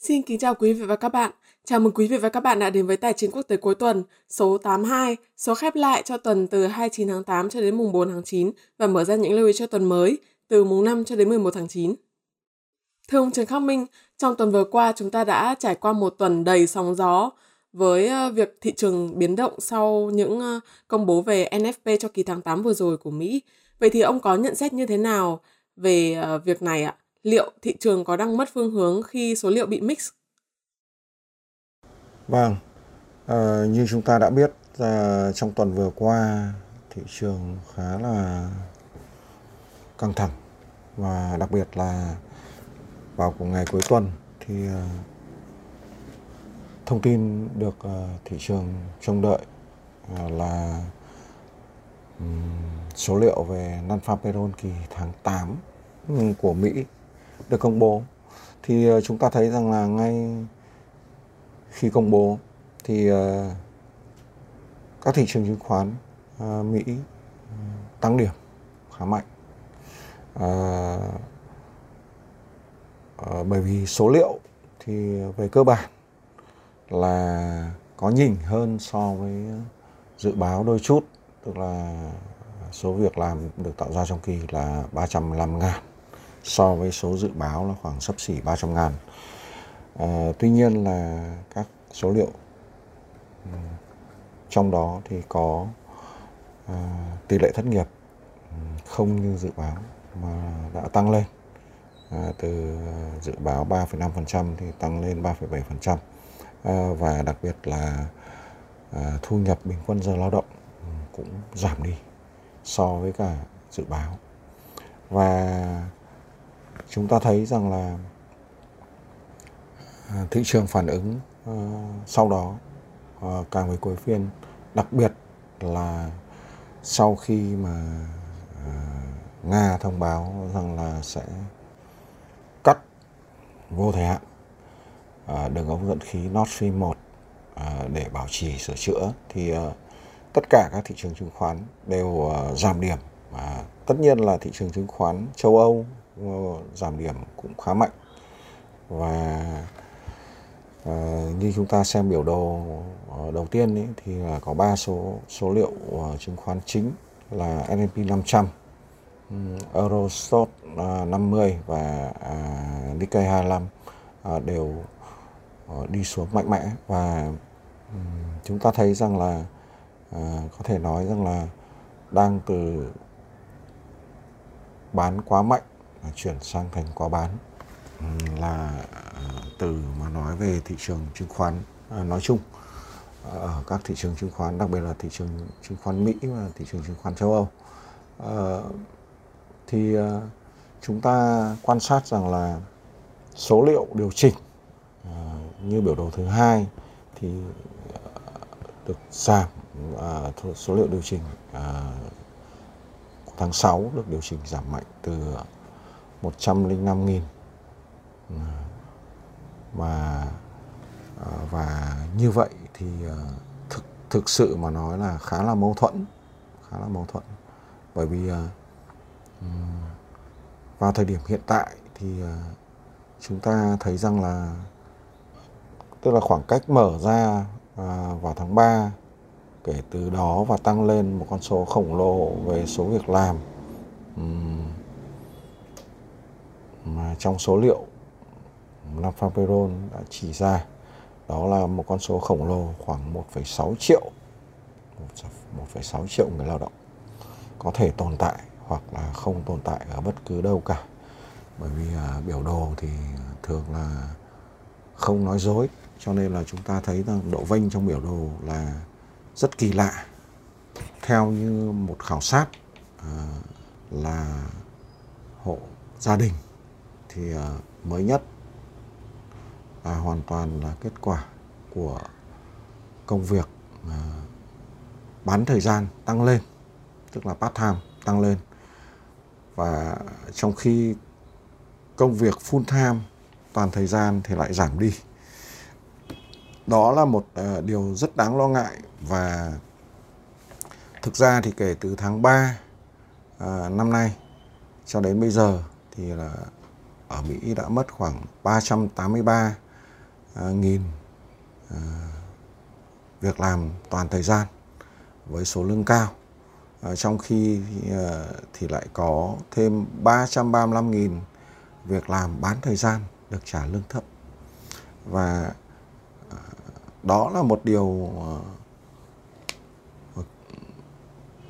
Xin kính chào quý vị và các bạn. Chào mừng quý vị và các bạn đã đến với Tài chính quốc tế cuối tuần số 82, số khép lại cho tuần từ 29 tháng 8 cho đến mùng 4 tháng 9 và mở ra những lưu ý cho tuần mới từ mùng 5 cho đến 11 tháng 9. Thưa ông Trần Khắc Minh, trong tuần vừa qua chúng ta đã trải qua một tuần đầy sóng gió với ờ, việc thị trường biến động sau những ờ, công bố về NFP cho kỳ tháng 8 vừa rồi của Mỹ. Vậy thì ông có nhận xét như thế nào về ờ, việc này ạ? Liệu thị trường có đang mất phương hướng khi số liệu bị mix? Vâng, à, như chúng ta đã biết à, trong tuần vừa qua thị trường khá là căng thẳng và đặc biệt là vào cùng ngày cuối tuần thì à, thông tin được à, thị trường trông đợi à, là um, số liệu về non-farm payroll kỳ tháng 8 ừ, của Mỹ được công bố. Thì ờ, chúng ta thấy rằng là ngay khi công bố thì ờ, các thị trường chứng khoán ờ, Mỹ ừ, tăng điểm khá mạnh. Bởi vì số liệu thì về cơ bản là có nhỉnh hơn so với dự báo đôi chút. Tức là số việc làm được tạo ra trong kỳ là 315 ngàn so với số dự báo là khoảng sấp xỉ 300 ngàn. À, tuy nhiên là các số liệu ừ, trong đó thì có à, tỷ lệ thất nghiệp ừ, không như dự báo mà đã tăng lên. À, từ dự báo 3,5% thì tăng lên 3,7% à, và đặc biệt là à, thu nhập bình quân giờ lao động ừ, cũng giảm đi so với cả dự báo. Và chúng ta thấy rằng là à, thị trường phản ứng uh, sau đó uh, càng về cuối phiên. Đặc biệt là sau khi mà uh, Nga thông báo rằng là sẽ cắt vô thời hạn uh, đường ống dẫn khí Nord Stream 1 uh, để bảo trì sửa chữa thì uh, tất cả các thị trường chứng khoán đều uh, giảm điểm. Và tất nhiên là thị trường chứng khoán châu Âu giảm điểm cũng khá mạnh. Và à, như chúng ta xem biểu đồ ờ, đầu tiên ý, thì là có ba số số liệu uh, chứng khoán chính là S&P 500, um, Eurostock uh, 50 và uh, Nikkei 25 uh, đều uh, đi xuống mạnh mẽ. Và um, chúng ta thấy rằng là uh, có thể nói rằng là đang từ bán quá mạnh À, chuyển sang thành quá bán. Là à, từ mà nói về thị trường chứng khoán à, nói chung ở các thị trường chứng khoán, đặc biệt là thị trường chứng khoán Mỹ và thị trường chứng khoán châu Âu. Ờ, thì chúng ta quan sát rằng là số liệu điều chỉnh như biểu đồ thứ hai thì được giảm số liệu điều chỉnh tháng 6 được điều chỉnh giảm mạnh từ 105.000 và à, và như vậy thì à, thực thực sự mà nói là khá là mâu thuẫn, khá là mâu thuẫn. Bởi vì à, vào thời điểm hiện tại thì chúng ta thấy rằng là, tức là khoảng cách mở ra vào tháng 3 kể từ đó và tăng lên một con số khổng lồ về số việc làm mà trong số liệu năm payroll đã chỉ ra đó là một con số khổng lồ khoảng 1,6 triệu 1,6 triệu người lao động có thể tồn tại hoặc là không tồn tại ở bất cứ đâu cả. Bởi vì à, biểu đồ thì thường là không nói dối cho nên là chúng ta thấy rằng độ vênh trong biểu đồ là rất kỳ lạ. Theo như một khảo sát à, là hộ gia đình thì ờ, mới nhất là hoàn toàn là kết quả của công việc ờ, bán thời gian tăng lên, tức là part time tăng lên. Và trong khi công việc full time, toàn thời gian thì lại giảm đi. Đó là một ờ, điều rất đáng lo ngại và thực ra thì kể từ tháng 3 năm nay cho đến bây giờ thì là ở Mỹ đã mất khoảng 383 à, nghìn à, việc làm toàn thời gian với số lương cao. Ờ, trong khi ờ, thì lại có thêm 335.000 việc làm bán thời gian được trả lương thấp. Và ờ, đó là một điều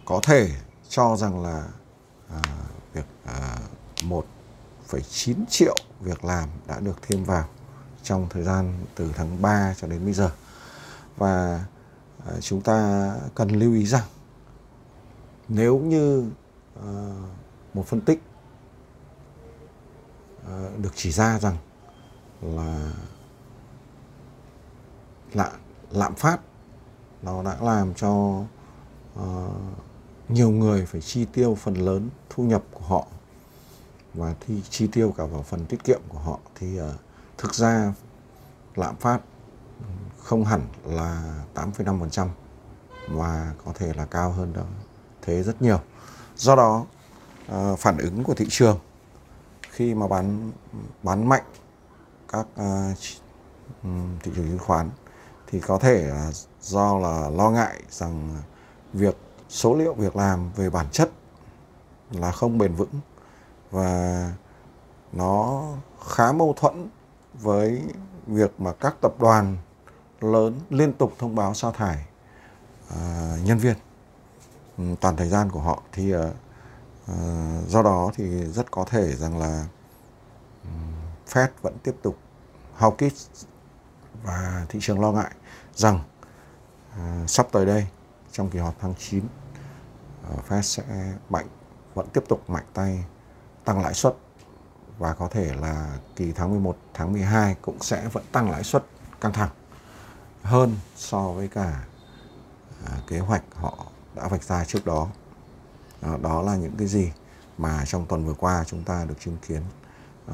có thể cho rằng là việc một 1,9 triệu việc làm đã được thêm vào trong thời gian từ tháng 3 cho đến bây giờ. Và à, chúng ta cần lưu ý rằng nếu như à, một phân tích à, được chỉ ra rằng là lạm lạm phát nó đã làm cho uh, nhiều người phải chi tiêu phần lớn thu nhập của họ và thi chi tiêu cả vào phần tiết kiệm của họ thì uh, thực ra lạm phát không hẳn là 8,5% và có thể là cao hơn đó thế rất nhiều. Do đó uh, phản ứng của thị trường khi mà bán bán mạnh các uh, thị trường chứng khoán thì có thể là do là lo ngại rằng việc số liệu việc làm về bản chất là không bền vững và nó khá mâu thuẫn với việc mà các tập đoàn lớn liên tục thông báo sa thải uh, nhân viên ừ, toàn thời gian của họ. Thì uh, do đó thì rất có thể rằng là ừ, Fed vẫn tiếp tục hawkish và thị trường lo ngại rằng uh, sắp tới đây trong kỳ họp tháng 9 uh, Fed sẽ mạnh vẫn tiếp tục mạnh tay tăng lãi suất và có thể là kỳ tháng 11, tháng 12 cũng sẽ vẫn tăng lãi suất căng thẳng hơn so với cả à, kế hoạch họ đã vạch ra trước đó. À, đó là những cái gì mà trong tuần vừa qua chúng ta được chứng kiến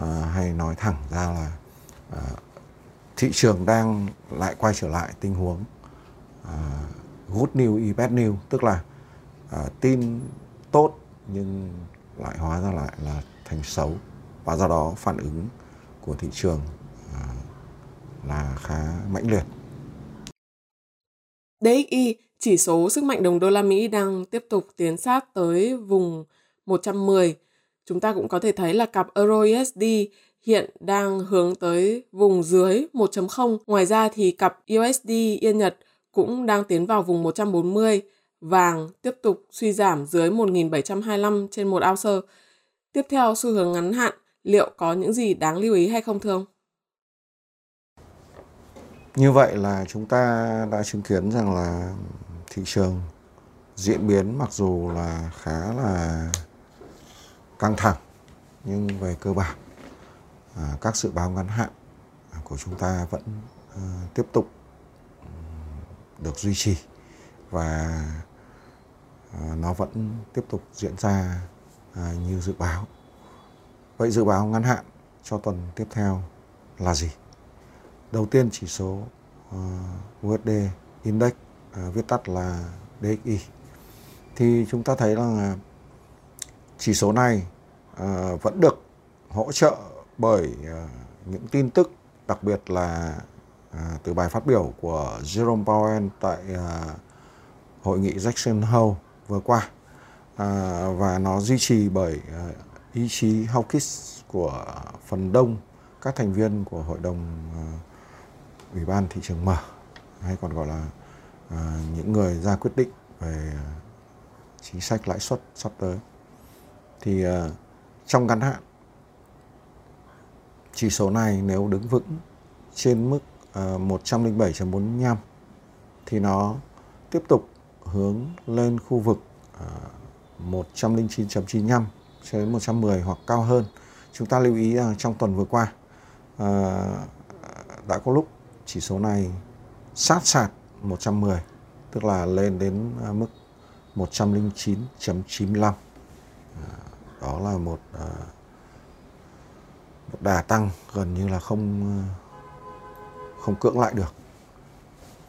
à, hay nói thẳng ra là thị trường đang lại quay trở lại tình huống good news bad news tức là tin tốt nhưng lại hóa ra lại là thành xấu và do đó phản ứng của thị trường à, là khá mãnh liệt. DXY, chỉ số sức mạnh đồng đô la Mỹ đang tiếp tục tiến sát tới vùng 110. Chúng ta cũng có thể thấy là cặp Euro USD hiện đang hướng tới vùng dưới 1.0. Ngoài ra thì cặp USD Yên Nhật cũng đang tiến vào vùng 140. Vàng tiếp tục suy giảm dưới 1.725 trên một ounce. Tiếp theo xu hướng ngắn hạn, liệu có những gì đáng lưu ý hay không thưa ông? Như vậy là chúng ta đã chứng kiến rằng là thị trường diễn biến mặc dù là khá là căng thẳng nhưng về cơ bản à, các dự báo ngắn hạn của chúng ta vẫn ờ, tiếp tục được duy trì và À, nó vẫn tiếp tục diễn ra à, như dự báo. Vậy dự báo ngắn hạn cho tuần tiếp theo là gì? Đầu tiên chỉ số à, USD Index viết tắt là DXY thì chúng ta thấy rằng chỉ số này vẫn được hỗ trợ bởi những tin tức đặc biệt là từ bài phát biểu của Jerome Powell tại hội nghị Jackson Hole vừa qua. À, và nó duy trì bởi à, ý chí hawkish của phần đông các thành viên của hội đồng à, ủy ban thị trường mở hay còn gọi là à, những người ra quyết định về chính sách lãi suất sắp tới. Thì à, trong ngắn hạn chỉ số này nếu đứng vững trên mức à, 107.45 thì nó tiếp tục hướng lên khu vực à, 109.95 cho đến 110 hoặc cao hơn. Chúng ta lưu ý rằng trong tuần vừa qua à, đã có lúc chỉ số này sát sạt 110 tức là lên đến à, mức 109.95 đó là một một đà tăng gần như là không không cưỡng lại được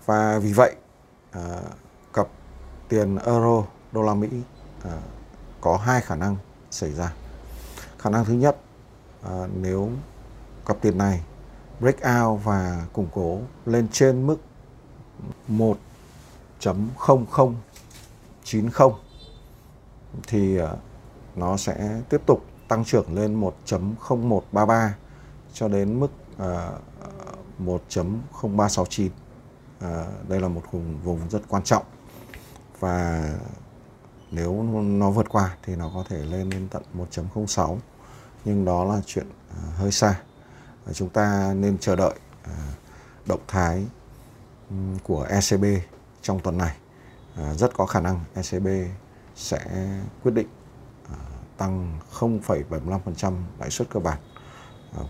và vì vậy tiền euro đô la Mỹ à, có hai khả năng xảy ra khả năng thứ nhất à, nếu cặp tiền này break out và củng cố lên trên mức 1.0090 thì à, nó sẽ tiếp tục tăng trưởng lên 1.0133 cho đến mức à, 1.0369. À, đây là một vùng vùng rất quan trọng và nếu nó vượt qua thì nó có thể lên đến tận 1.06 nhưng đó là chuyện à, hơi xa. và chúng ta nên chờ đợi à, động thái của ECB trong tuần này. À, rất có khả năng ECB sẽ quyết định tăng 0,75% lãi suất cơ bản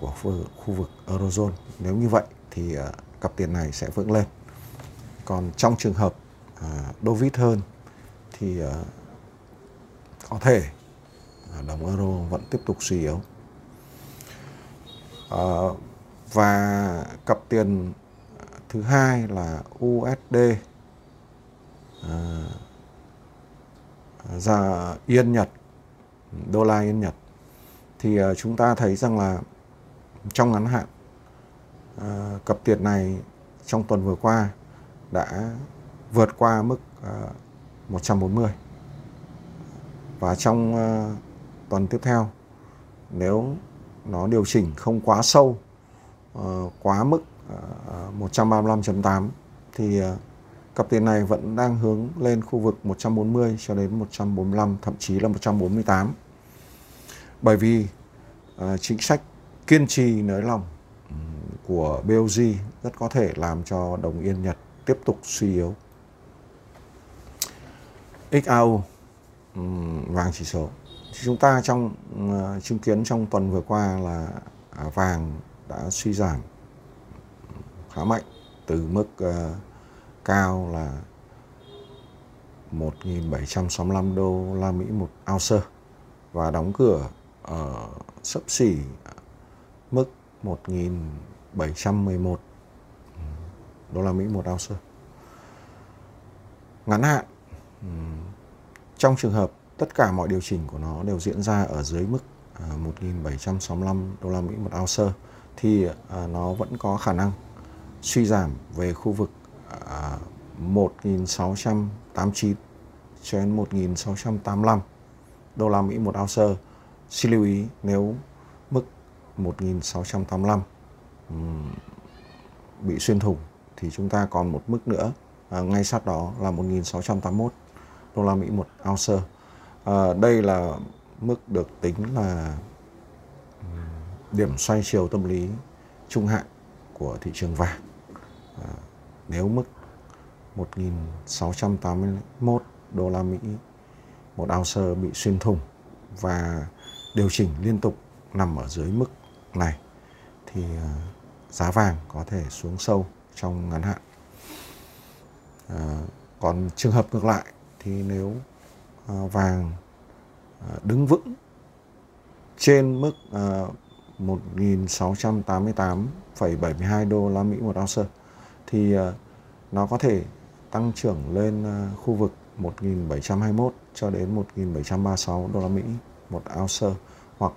của khu vực Eurozone. Nếu như vậy thì cặp tiền này sẽ vững lên. Còn trong trường hợp À, đô vít hơn, thì à, có thể à, đồng euro vẫn tiếp tục suy yếu. Và cặp tiền thứ hai là USD ra yên Nhật, đô la yên Nhật thì chúng ta thấy rằng là trong ngắn hạn cặp tiền này trong tuần vừa qua đã vượt qua mức ờ, uh, 140 và trong uh, tuần tiếp theo nếu nó điều chỉnh không quá sâu uh, quá mức uh, 135.8 thì uh, cặp tiền này vẫn đang hướng lên khu vực 140 cho đến 145 thậm chí là 148 bởi vì uh, chính sách kiên trì nới lỏng của BOJ rất có thể làm cho đồng yên Nhật tiếp tục suy yếu. XAU vàng chỉ số chúng ta trong uh, chứng kiến trong tuần vừa qua là uh, vàng đã suy giảm khá mạnh từ mức uh, cao là 1.765 đô la Mỹ một ounce và đóng cửa ở sấp xỉ mức 1.711 đô la Mỹ một ounce. Ngắn hạn, trong trường hợp tất cả mọi điều chỉnh của nó đều diễn ra ở dưới mức à, 1.765 đô la Mỹ một ounce thì à, nó vẫn có khả năng suy giảm về khu vực à, 1.689 cho đến 1.685 đô la Mỹ một ounce. Xin lưu ý nếu mức 1.685 bị xuyên thủng thì chúng ta còn một mức nữa à, ngay sát đó là 1.681 đô la Mỹ một ounce. À, đây là mức được tính là điểm xoay chiều tâm lý trung hạn của thị trường vàng. À, nếu mức 1.681 đô la Mỹ một ounce bị xuyên thủng và điều chỉnh liên tục nằm ở dưới mức này thì à, giá vàng có thể xuống sâu trong ngắn hạn. À, còn trường hợp ngược lại thì nếu à, vàng à, đứng vững trên mức à, 1.688,72 đô la Mỹ một ounce thì nó có thể tăng trưởng lên khu vực 1.721 cho đến 1.736 đô la Mỹ một ounce hoặc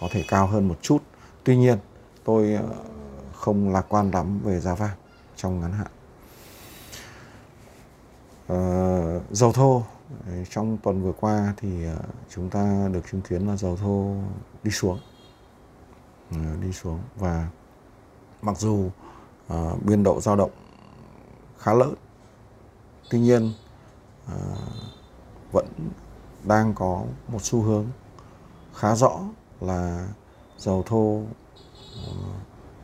có thể cao hơn một chút. Tuy nhiên, tôi không lạc quan lắm về giá vàng trong ngắn hạn. Ờ, dầu thô. Trong tuần vừa qua thì ờ, chúng ta được chứng kiến là dầu thô đi xuống, ờ, đi xuống và mặc dù biên độ dao động khá lớn tuy nhiên vẫn đang có một xu hướng khá rõ là dầu thô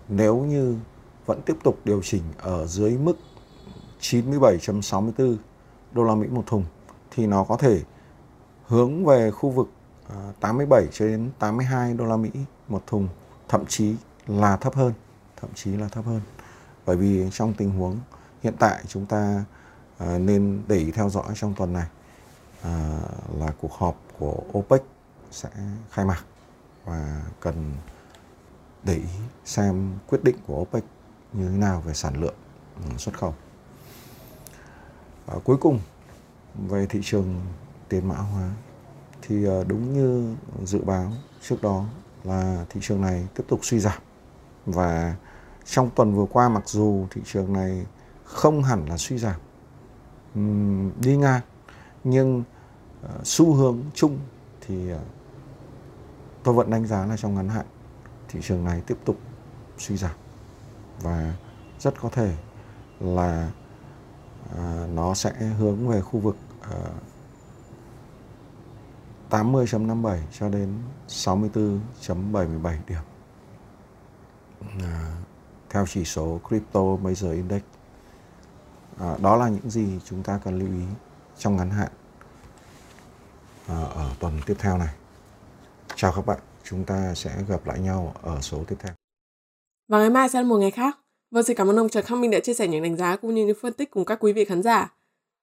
nếu như vẫn tiếp tục điều chỉnh ở dưới mức 97.64 đô la Mỹ một thùng thì nó có thể hướng về khu vực 87 cho đến 82 đô la Mỹ một thùng, thậm chí là thấp hơn, thậm chí là thấp hơn. Bởi vì trong tình huống hiện tại chúng ta à, nên để ý theo dõi trong tuần này à, là cuộc họp của OPEC sẽ khai mạc và cần để ý xem quyết định của OPEC như thế nào về sản lượng ừ, xuất khẩu. À, cuối cùng về thị trường tiền mã hóa thì à, đúng như dự báo trước đó là thị trường này tiếp tục suy giảm. Và trong tuần vừa qua mặc dù thị trường này không hẳn là suy giảm đi ngang nhưng uh, xu hướng chung thì uh, tôi vẫn đánh giá là trong ngắn hạn thị trường này tiếp tục suy giảm. Và rất có thể là À, nó sẽ hướng về khu vực à, uh, 80.57 cho đến 64.77 điểm à, theo chỉ số Crypto Major Index. À, đó là những gì chúng ta cần lưu ý trong ngắn hạn à, ở tuần tiếp theo này. Chào các bạn, chúng ta sẽ gặp lại nhau ở số tiếp theo. Và ngày mai sẽ là một ngày khác. Vâng, xin cảm ơn ông Trần Khắc Minh đã chia sẻ những đánh giá cũng như những phân tích cùng các quý vị khán giả.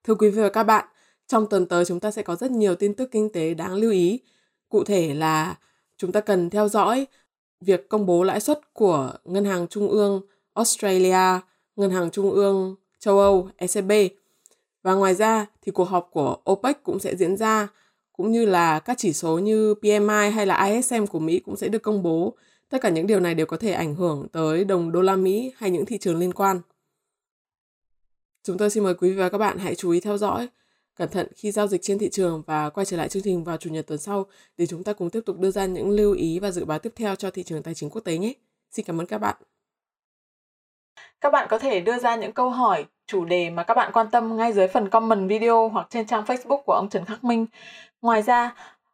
Thưa quý vị và các bạn, trong tuần tới chúng ta sẽ có rất nhiều tin tức kinh tế đáng lưu ý. Cụ thể là chúng ta cần theo dõi việc công bố lãi suất của Ngân hàng Trung ương Australia, Ngân hàng Trung ương châu Âu ECB. Và ngoài ra thì cuộc họp của OPEC cũng sẽ diễn ra, cũng như là các chỉ số như PMI hay là ISM của Mỹ cũng sẽ được công bố. Tất cả những điều này đều có thể ảnh hưởng tới đồng đô la Mỹ hay những thị trường liên quan. Chúng tôi xin mời quý vị và các bạn hãy chú ý theo dõi Cẩn thận khi giao dịch trên thị trường và quay trở lại chương trình vào chủ nhật tuần sau để chúng ta cùng tiếp tục đưa ra những lưu ý và dự báo tiếp theo cho thị trường tài chính quốc tế nhé. Xin cảm ơn các bạn. Các bạn có thể đưa ra những câu hỏi, chủ đề mà các bạn quan tâm ngay dưới phần comment video hoặc trên trang Facebook của ông Trần Khắc Minh. Ngoài ra,